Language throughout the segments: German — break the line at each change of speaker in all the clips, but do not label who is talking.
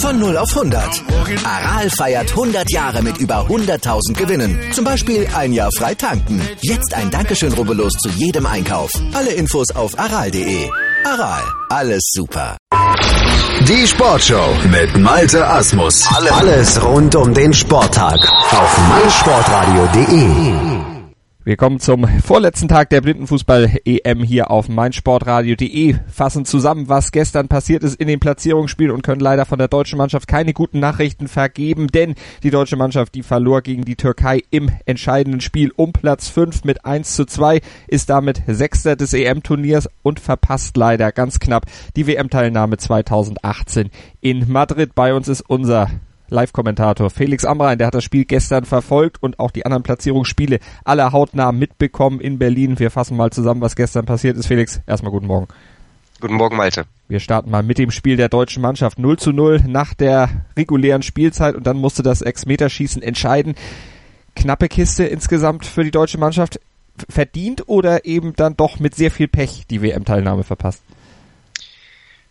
Von 0 auf 100. Aral feiert 100 Jahre mit über 100.000 Gewinnen. Zum Beispiel ein Jahr frei tanken. Jetzt ein Dankeschön, rubbellos zu jedem Einkauf. Alle Infos auf aral.de. Aral, alles super.
Die Sportshow mit Malte Asmus.
Alles rund um den Sporttag auf meinsportradio.de.
Wir kommen zum vorletzten Tag der Blindenfußball-EM hier auf meinsportradio.de, fassen zusammen, was gestern passiert ist in den Platzierungsspielen und können leider von der deutschen Mannschaft keine guten Nachrichten vergeben, denn die deutsche Mannschaft, die verlor gegen die Türkei im entscheidenden Spiel um Platz 5 mit 1 zu 2, ist damit Sechster des EM-Turniers und verpasst leider ganz knapp die WM-Teilnahme 2018 in Madrid. Bei uns ist unser Live-Kommentator Felix Amrein, der hat das Spiel gestern verfolgt und auch die anderen Platzierungsspiele aller hautnah mitbekommen in Berlin. Wir fassen mal zusammen, was gestern passiert ist. Felix, erstmal guten Morgen.
Guten Morgen, Malte.
Wir starten mal mit dem Spiel der deutschen Mannschaft 0 zu 0 nach der regulären Spielzeit und dann musste das Ex-Meterschießen entscheiden. Knappe Kiste insgesamt für die deutsche Mannschaft. Verdient oder eben dann doch mit sehr viel Pech die WM-Teilnahme verpasst?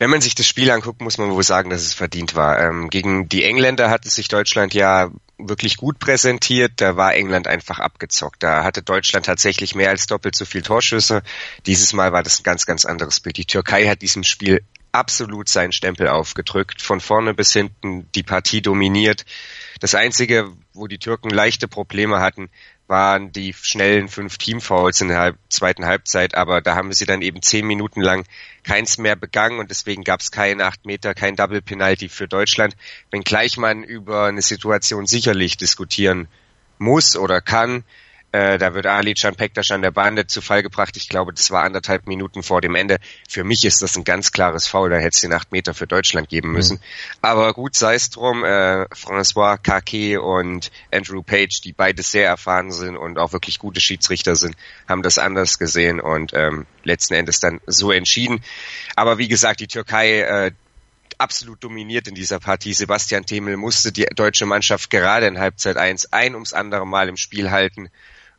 Wenn man sich das Spiel anguckt, muss man wohl sagen, dass es verdient war. Ähm, gegen die Engländer hatte sich Deutschland ja wirklich gut präsentiert. Da war England einfach abgezockt. Da hatte Deutschland tatsächlich mehr als doppelt so viel Torschüsse. Dieses Mal war das ein ganz, ganz anderes Bild. Die Türkei hat diesem Spiel absolut seinen Stempel aufgedrückt, von vorne bis hinten die Partie dominiert. Das Einzige, wo die Türken leichte Probleme hatten, waren die schnellen fünf Teamfouls in der halb, zweiten Halbzeit, aber da haben sie dann eben zehn Minuten lang keins mehr begangen und deswegen gab es keinen acht Meter, kein Double Penalty für Deutschland, wenngleich man über eine Situation sicherlich diskutieren muss oder kann, äh, da wird Ali Can Pektas an der Bande zu Fall gebracht. Ich glaube, das war anderthalb Minuten vor dem Ende. Für mich ist das ein ganz klares Foul. Da hätte es den acht Meter für Deutschland geben müssen. Mhm. Aber gut, sei es drum. Äh, François Kake und Andrew Page, die beide sehr erfahren sind und auch wirklich gute Schiedsrichter sind, haben das anders gesehen und ähm, letzten Endes dann so entschieden. Aber wie gesagt, die Türkei äh, absolut dominiert in dieser Partie. Sebastian Themel musste die deutsche Mannschaft gerade in Halbzeit 1 ein ums andere Mal im Spiel halten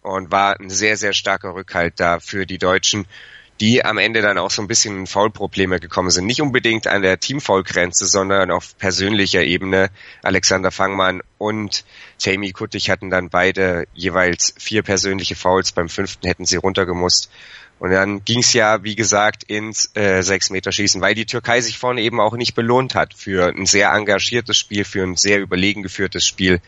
und war ein sehr, sehr starker Rückhalt da für die Deutschen, die am Ende dann auch so ein bisschen in Foulprobleme gekommen sind. Nicht unbedingt an der Teamfoul-Grenze, sondern auf persönlicher Ebene. Alexander Fangmann und Tammy Kuttig hatten dann beide jeweils vier persönliche Fouls. Beim fünften hätten sie runtergemusst. Und dann ging es ja, wie gesagt, ins äh, Sechs-Meter-Schießen, weil die Türkei sich vorne eben auch nicht belohnt hat für ein sehr engagiertes Spiel, für ein sehr überlegen geführtes Spiel.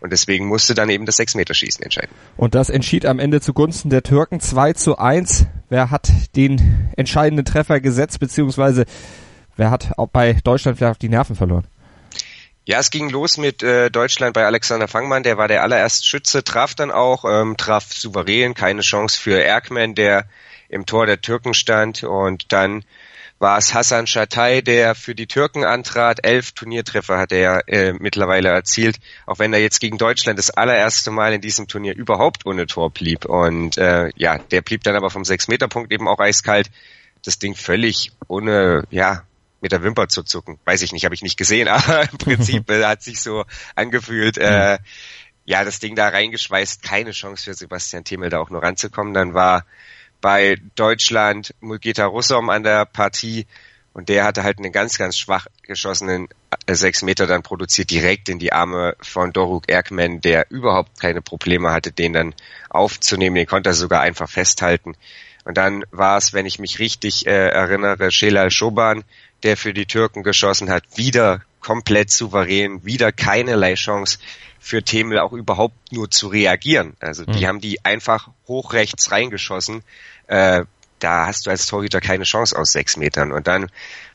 Und deswegen musste dann eben das Sechs-Meter-Schießen entscheiden.
Und das entschied am Ende zugunsten der Türken 2 zu 1. Wer hat den entscheidenden Treffer gesetzt, beziehungsweise wer hat auch bei Deutschland vielleicht die Nerven verloren?
Ja, es ging los mit äh, Deutschland bei Alexander Fangmann, der war der allererste Schütze, traf dann auch, ähm, traf souverän, keine Chance für Erkman, der im Tor der Türken stand und dann war es Hassan Shatay, der für die Türken antrat. Elf Turniertreffer hat er äh, mittlerweile erzielt, auch wenn er jetzt gegen Deutschland das allererste Mal in diesem Turnier überhaupt ohne Tor blieb. Und äh, ja, der blieb dann aber vom Sechs-Meter-Punkt eben auch eiskalt. Das Ding völlig ohne, ja, mit der Wimper zu zucken. Weiß ich nicht, habe ich nicht gesehen, aber im Prinzip äh, hat sich so angefühlt. Äh, ja, das Ding da reingeschweißt, keine Chance für Sebastian Themel da auch nur ranzukommen. Dann war bei Deutschland Mulgeta Russom an der Partie und der hatte halt einen ganz, ganz schwach geschossenen äh, sechs Meter dann produziert direkt in die Arme von Doruk Erkman, der überhaupt keine Probleme hatte, den dann aufzunehmen. Den konnte er sogar einfach festhalten. Und dann war es, wenn ich mich richtig äh, erinnere, Shelal Schoban, der für die Türken geschossen hat, wieder komplett souverän, wieder keinerlei Chance für Themel auch überhaupt nur zu reagieren. Also die mhm. haben die einfach hoch rechts reingeschossen. Äh, da hast du als Torhüter keine Chance aus sechs Metern. Und dann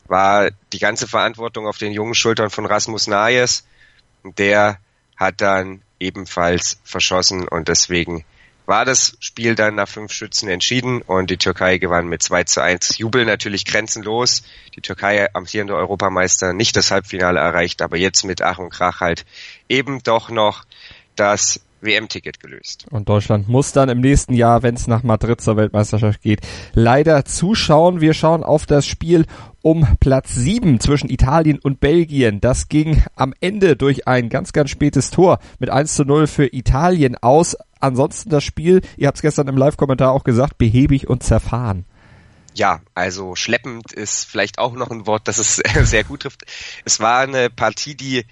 war die ganze Verantwortung auf den jungen Schultern von Rasmus Nayes. Der hat dann ebenfalls verschossen und deswegen war das Spiel dann nach fünf Schützen entschieden und die Türkei gewann mit 2 zu 1. Jubel natürlich grenzenlos. Die Türkei amtierende Europameister nicht das Halbfinale erreicht, aber jetzt mit Ach und Krach halt eben doch noch das WM-Ticket gelöst.
Und Deutschland muss dann im nächsten Jahr, wenn es nach Madrid zur Weltmeisterschaft geht, leider zuschauen. Wir schauen auf das Spiel um Platz 7 zwischen Italien und Belgien. Das ging am Ende durch ein ganz, ganz spätes Tor mit 1 zu 0 für Italien aus. Ansonsten das Spiel, ihr habt es gestern im Live-Kommentar auch gesagt, behäbig und zerfahren.
Ja, also schleppend ist vielleicht auch noch ein Wort, das es sehr gut trifft. Es war eine Partie, die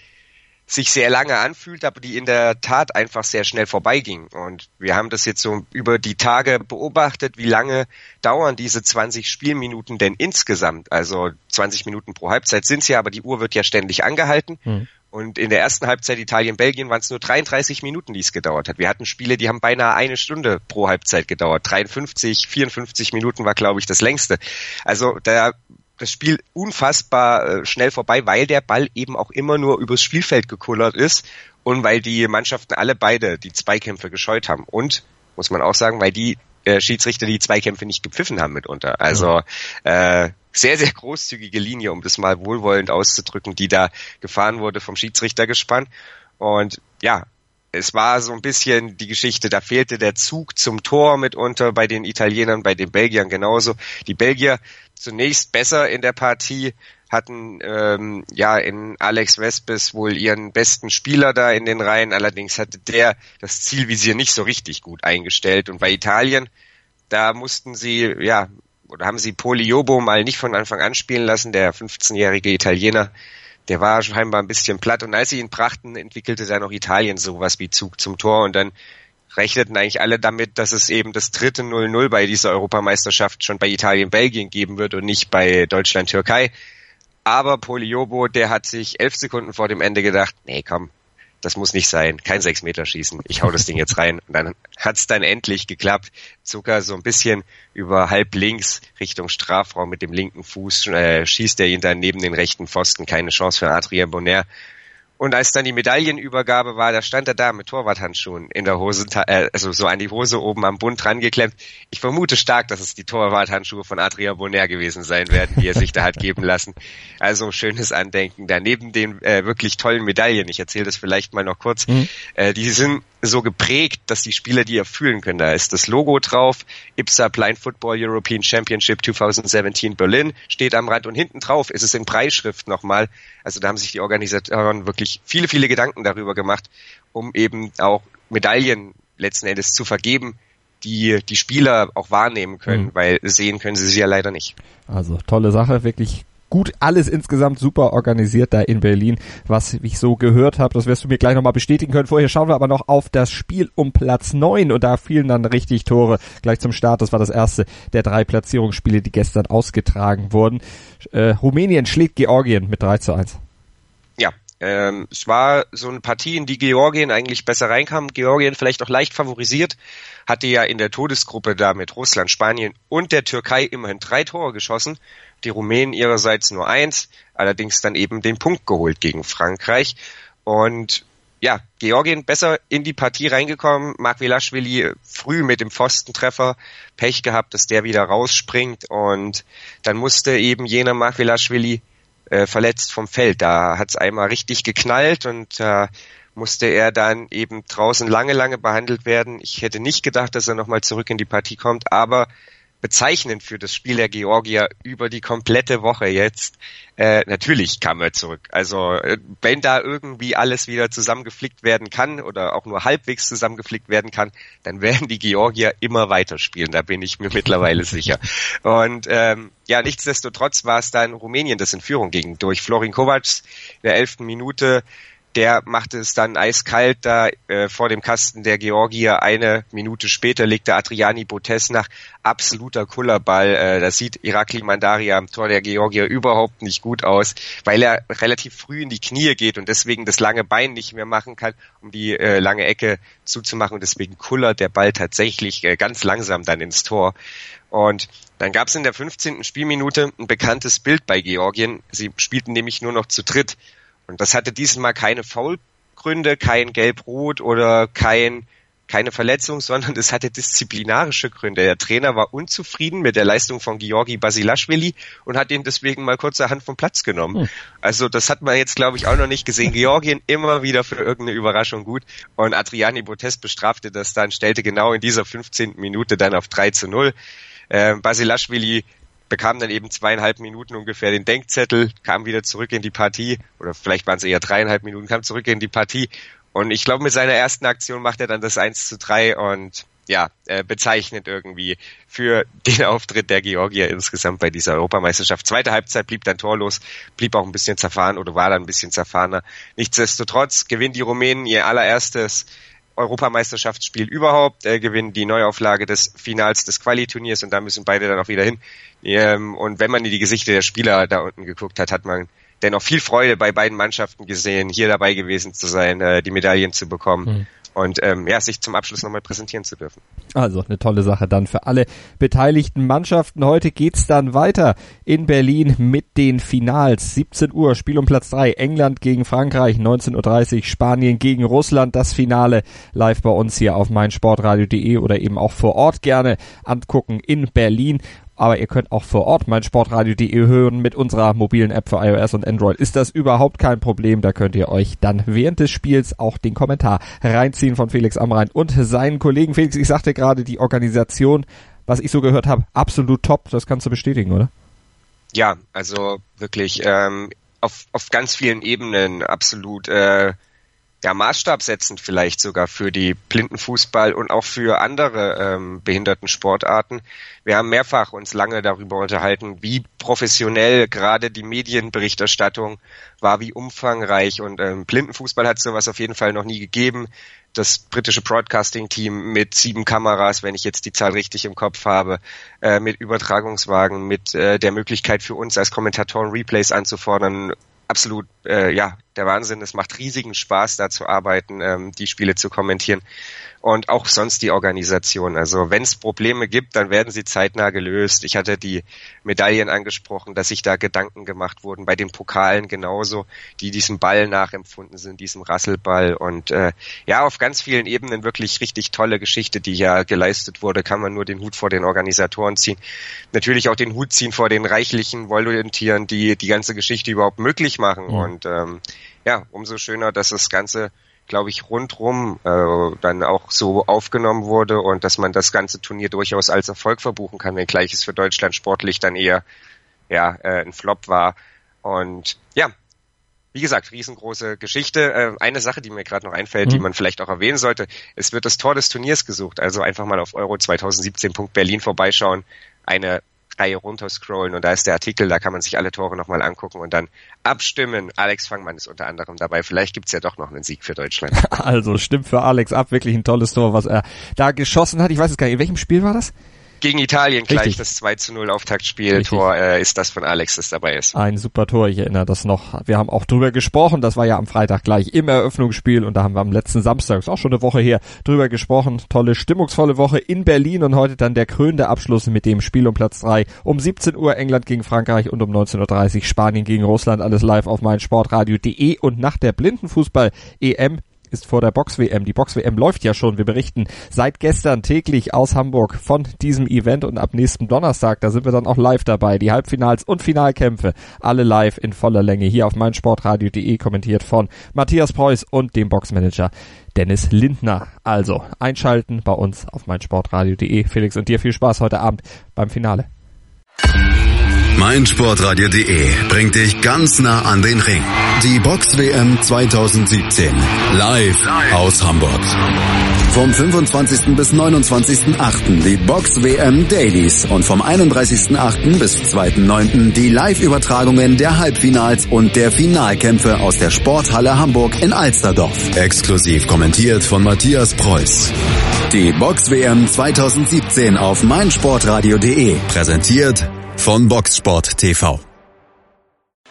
sich sehr lange anfühlt, aber die in der Tat einfach sehr schnell vorbeiging. Und wir haben das jetzt so über die Tage beobachtet, wie lange dauern diese 20 Spielminuten denn insgesamt? Also 20 Minuten pro Halbzeit sind ja, aber die Uhr wird ja ständig angehalten. Mhm. Und in der ersten Halbzeit Italien-Belgien waren es nur 33 Minuten, die es gedauert hat. Wir hatten Spiele, die haben beinahe eine Stunde pro Halbzeit gedauert. 53, 54 Minuten war, glaube ich, das längste. Also da das Spiel unfassbar äh, schnell vorbei, weil der Ball eben auch immer nur übers Spielfeld gekullert ist und weil die Mannschaften alle beide die Zweikämpfe gescheut haben. Und, muss man auch sagen, weil die äh, Schiedsrichter die Zweikämpfe nicht gepfiffen haben mitunter. Also äh, sehr, sehr großzügige Linie, um das mal wohlwollend auszudrücken, die da gefahren wurde vom Schiedsrichtergespann. Und ja, es war so ein bisschen die Geschichte, da fehlte der Zug zum Tor mitunter bei den Italienern, bei den Belgiern genauso. Die Belgier zunächst besser in der Partie, hatten ähm, ja in Alex Vespes wohl ihren besten Spieler da in den Reihen, allerdings hatte der das Zielvisier nicht so richtig gut eingestellt. Und bei Italien, da mussten sie, ja, oder haben sie Poliobo mal nicht von Anfang an spielen lassen, der 15-jährige Italiener, der war scheinbar ein bisschen platt und als sie ihn brachten, entwickelte dann auch Italien sowas wie Zug zum Tor und dann rechneten eigentlich alle damit, dass es eben das dritte 0-0 bei dieser Europameisterschaft schon bei Italien-Belgien geben wird und nicht bei Deutschland-Türkei. Aber Poliobo, der hat sich elf Sekunden vor dem Ende gedacht, nee, komm, das muss nicht sein, kein Sechs-Meter-Schießen, ich hau das Ding jetzt rein. Und dann hat's dann endlich geklappt. Zucker so ein bisschen über halb links Richtung Strafraum mit dem linken Fuß äh, schießt er ihn dann neben den rechten Pfosten, keine Chance für Adrien Bonner. Und als dann die Medaillenübergabe war, da stand er da mit Torwarthandschuhen in der Hose, äh, also so an die Hose oben am Bund dran geklemmt. Ich vermute stark, dass es die Torwarthandschuhe von Adria Bonaire gewesen sein werden, die er sich da hat geben lassen. Also schönes Andenken. Da neben den äh, wirklich tollen Medaillen, ich erzähle das vielleicht mal noch kurz, mhm. äh, die sind so geprägt, dass die Spieler die erfüllen können. Da ist das Logo drauf, IPSA Blind Football European Championship 2017 Berlin steht am Rand und hinten drauf ist es in Preisschrift nochmal. Also da haben sich die Organisatoren wirklich viele, viele Gedanken darüber gemacht, um eben auch Medaillen letzten Endes zu vergeben, die die Spieler auch wahrnehmen können, mhm. weil sehen können sie sie ja leider nicht.
Also tolle Sache, wirklich gut, alles insgesamt super organisiert da in Berlin, was ich so gehört habe. Das wirst du mir gleich nochmal bestätigen können. Vorher schauen wir aber noch auf das Spiel um Platz neun und da fielen dann richtig Tore gleich zum Start. Das war das erste der drei Platzierungsspiele, die gestern ausgetragen wurden. Äh, Rumänien schlägt Georgien mit 3 zu 1.
Ähm, es war so eine Partie, in die Georgien eigentlich besser reinkam. Georgien vielleicht auch leicht favorisiert, hatte ja in der Todesgruppe da mit Russland, Spanien und der Türkei immerhin drei Tore geschossen die Rumänen ihrerseits nur eins, allerdings dann eben den Punkt geholt gegen Frankreich. Und ja, Georgien besser in die Partie reingekommen. Mark Velashvili früh mit dem Pfostentreffer Pech gehabt, dass der wieder rausspringt und dann musste eben jener Mark Velashvili äh, verletzt vom Feld. Da hat's einmal richtig geknallt und äh, musste er dann eben draußen lange, lange behandelt werden. Ich hätte nicht gedacht, dass er nochmal zurück in die Partie kommt, aber bezeichnend für das Spiel der Georgier über die komplette Woche jetzt. Äh, natürlich kam er zurück. Also äh, wenn da irgendwie alles wieder zusammengeflickt werden kann oder auch nur halbwegs zusammengeflickt werden kann, dann werden die Georgier immer weiterspielen. Da bin ich mir mittlerweile sicher. Und ähm, ja, nichtsdestotrotz war es dann Rumänien, das in Führung ging. Durch Florin Kovac in der elften Minute der machte es dann eiskalt da äh, vor dem Kasten der Georgier. Eine Minute später legte Adriani Botes nach absoluter Kullerball. Äh, das sieht Irakli Mandaria am Tor der Georgier überhaupt nicht gut aus, weil er relativ früh in die Knie geht und deswegen das lange Bein nicht mehr machen kann, um die äh, lange Ecke zuzumachen. Und deswegen kullert der Ball tatsächlich äh, ganz langsam dann ins Tor. Und dann gab es in der 15. Spielminute ein bekanntes Bild bei Georgien. Sie spielten nämlich nur noch zu dritt. Und das hatte diesmal keine Foulgründe, kein Gelb-Rot oder kein keine Verletzung, sondern es hatte disziplinarische Gründe. Der Trainer war unzufrieden mit der Leistung von Georgi Basilashvili und hat ihn deswegen mal kurzerhand vom Platz genommen. Hm. Also das hat man jetzt, glaube ich, auch noch nicht gesehen. Georgien immer wieder für irgendeine Überraschung gut. Und Adriani Botes bestrafte das dann, stellte genau in dieser 15. Minute dann auf 3 zu 0. Äh, Basilashvili bekam dann eben zweieinhalb Minuten ungefähr den Denkzettel, kam wieder zurück in die Partie, oder vielleicht waren es eher dreieinhalb Minuten, kam zurück in die Partie. Und ich glaube, mit seiner ersten Aktion macht er dann das 1 zu 3 und ja, äh, bezeichnet irgendwie für den Auftritt der Georgier insgesamt bei dieser Europameisterschaft. Zweite Halbzeit blieb dann torlos, blieb auch ein bisschen zerfahren oder war dann ein bisschen zerfahrener. Nichtsdestotrotz gewinnen die Rumänen ihr allererstes Europameisterschaftsspiel überhaupt, äh, gewinnen die Neuauflage des Finals des Quali-Turniers und da müssen beide dann auch wieder hin. Ähm, und wenn man in die Gesichter der Spieler da unten geguckt hat, hat man dennoch viel Freude bei beiden Mannschaften gesehen, hier dabei gewesen zu sein, äh, die Medaillen zu bekommen. Mhm und ähm, ja, sich zum Abschluss nochmal präsentieren zu dürfen.
Also eine tolle Sache dann für alle beteiligten Mannschaften. Heute geht's dann weiter in Berlin mit den Finals. 17 Uhr, Spiel um Platz 3, England gegen Frankreich, 19.30 Uhr, Spanien gegen Russland, das Finale live bei uns hier auf meinsportradio.de oder eben auch vor Ort gerne angucken in Berlin aber ihr könnt auch vor Ort mein Sportradio.de hören mit unserer mobilen App für iOS und Android. Ist das überhaupt kein Problem? Da könnt ihr euch dann während des Spiels auch den Kommentar reinziehen von Felix Amrein und seinen Kollegen. Felix, ich sagte gerade, die Organisation, was ich so gehört habe, absolut top. Das kannst du bestätigen, oder?
Ja, also wirklich ähm, auf, auf ganz vielen Ebenen absolut äh, ja, maßstabsetzend vielleicht sogar für die Blindenfußball und auch für andere ähm, behinderten Sportarten. Wir haben mehrfach uns lange darüber unterhalten, wie professionell gerade die Medienberichterstattung war, wie umfangreich und ähm, Blindenfußball hat sowas auf jeden Fall noch nie gegeben. Das britische Broadcasting-Team mit sieben Kameras, wenn ich jetzt die Zahl richtig im Kopf habe, äh, mit Übertragungswagen, mit äh, der Möglichkeit für uns als Kommentatoren Replays anzufordern, absolut äh, ja der Wahnsinn. Es macht riesigen Spaß, da zu arbeiten, ähm, die Spiele zu kommentieren und auch sonst die Organisation. Also wenn es Probleme gibt, dann werden sie zeitnah gelöst. Ich hatte die Medaillen angesprochen, dass sich da Gedanken gemacht wurden, bei den Pokalen genauso, die diesem Ball nachempfunden sind, diesem Rasselball und äh, ja, auf ganz vielen Ebenen wirklich richtig tolle Geschichte, die ja geleistet wurde, kann man nur den Hut vor den Organisatoren ziehen. Natürlich auch den Hut ziehen vor den reichlichen Volontieren, die die ganze Geschichte überhaupt möglich machen mhm. und ähm, ja, umso schöner, dass das Ganze glaube ich, rundrum äh, dann auch so aufgenommen wurde und dass man das ganze Turnier durchaus als Erfolg verbuchen kann, wenngleich es für Deutschland sportlich dann eher ja, äh, ein Flop war. Und ja, wie gesagt, riesengroße Geschichte. Äh, eine Sache, die mir gerade noch einfällt, mhm. die man vielleicht auch erwähnen sollte, es wird das Tor des Turniers gesucht. Also einfach mal auf euro2017.berlin vorbeischauen. Eine Reihe runterscrollen und da ist der Artikel, da kann man sich alle Tore nochmal angucken und dann abstimmen. Alex Fangmann ist unter anderem dabei. Vielleicht gibt's ja doch noch einen Sieg für Deutschland.
Also stimmt für Alex ab, wirklich ein tolles Tor, was er da geschossen hat. Ich weiß es gar nicht, in welchem Spiel war das?
Gegen Italien gleich Richtig. das 2 zu 0 Auftaktspiel. Tor äh, ist das von Alex, das dabei ist.
Ein super Tor, ich erinnere das noch. Wir haben auch drüber gesprochen, das war ja am Freitag gleich im Eröffnungsspiel und da haben wir am letzten Samstag, ist auch schon eine Woche her, drüber gesprochen. Tolle, stimmungsvolle Woche in Berlin und heute dann der krönende Abschluss mit dem Spiel um Platz 3. Um 17 Uhr England gegen Frankreich und um 19.30 Uhr Spanien gegen Russland. Alles live auf meinsportradio.de und nach der Blindenfußball-EM ist vor der Box-WM. Die Box-WM läuft ja schon. Wir berichten seit gestern täglich aus Hamburg von diesem Event und ab nächsten Donnerstag, da sind wir dann auch live dabei. Die Halbfinals und Finalkämpfe, alle live in voller Länge hier auf meinsportradio.de kommentiert von Matthias Preuß und dem Boxmanager Dennis Lindner. Also einschalten bei uns auf meinsportradio.de. Felix und dir viel Spaß heute Abend beim Finale
meinsportradio.de bringt dich ganz nah an den Ring. Die Box WM 2017 live aus Hamburg. Vom 25. bis 29.8. die Box WM Dailies und vom 31.8. bis 2.9. die Live-Übertragungen der Halbfinals und der Finalkämpfe aus der Sporthalle Hamburg in Alsterdorf. Exklusiv kommentiert von Matthias Preuß. Die Box WM 2017 auf meinsportradio.de präsentiert von Boxsport TV.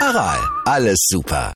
Aral, alles super.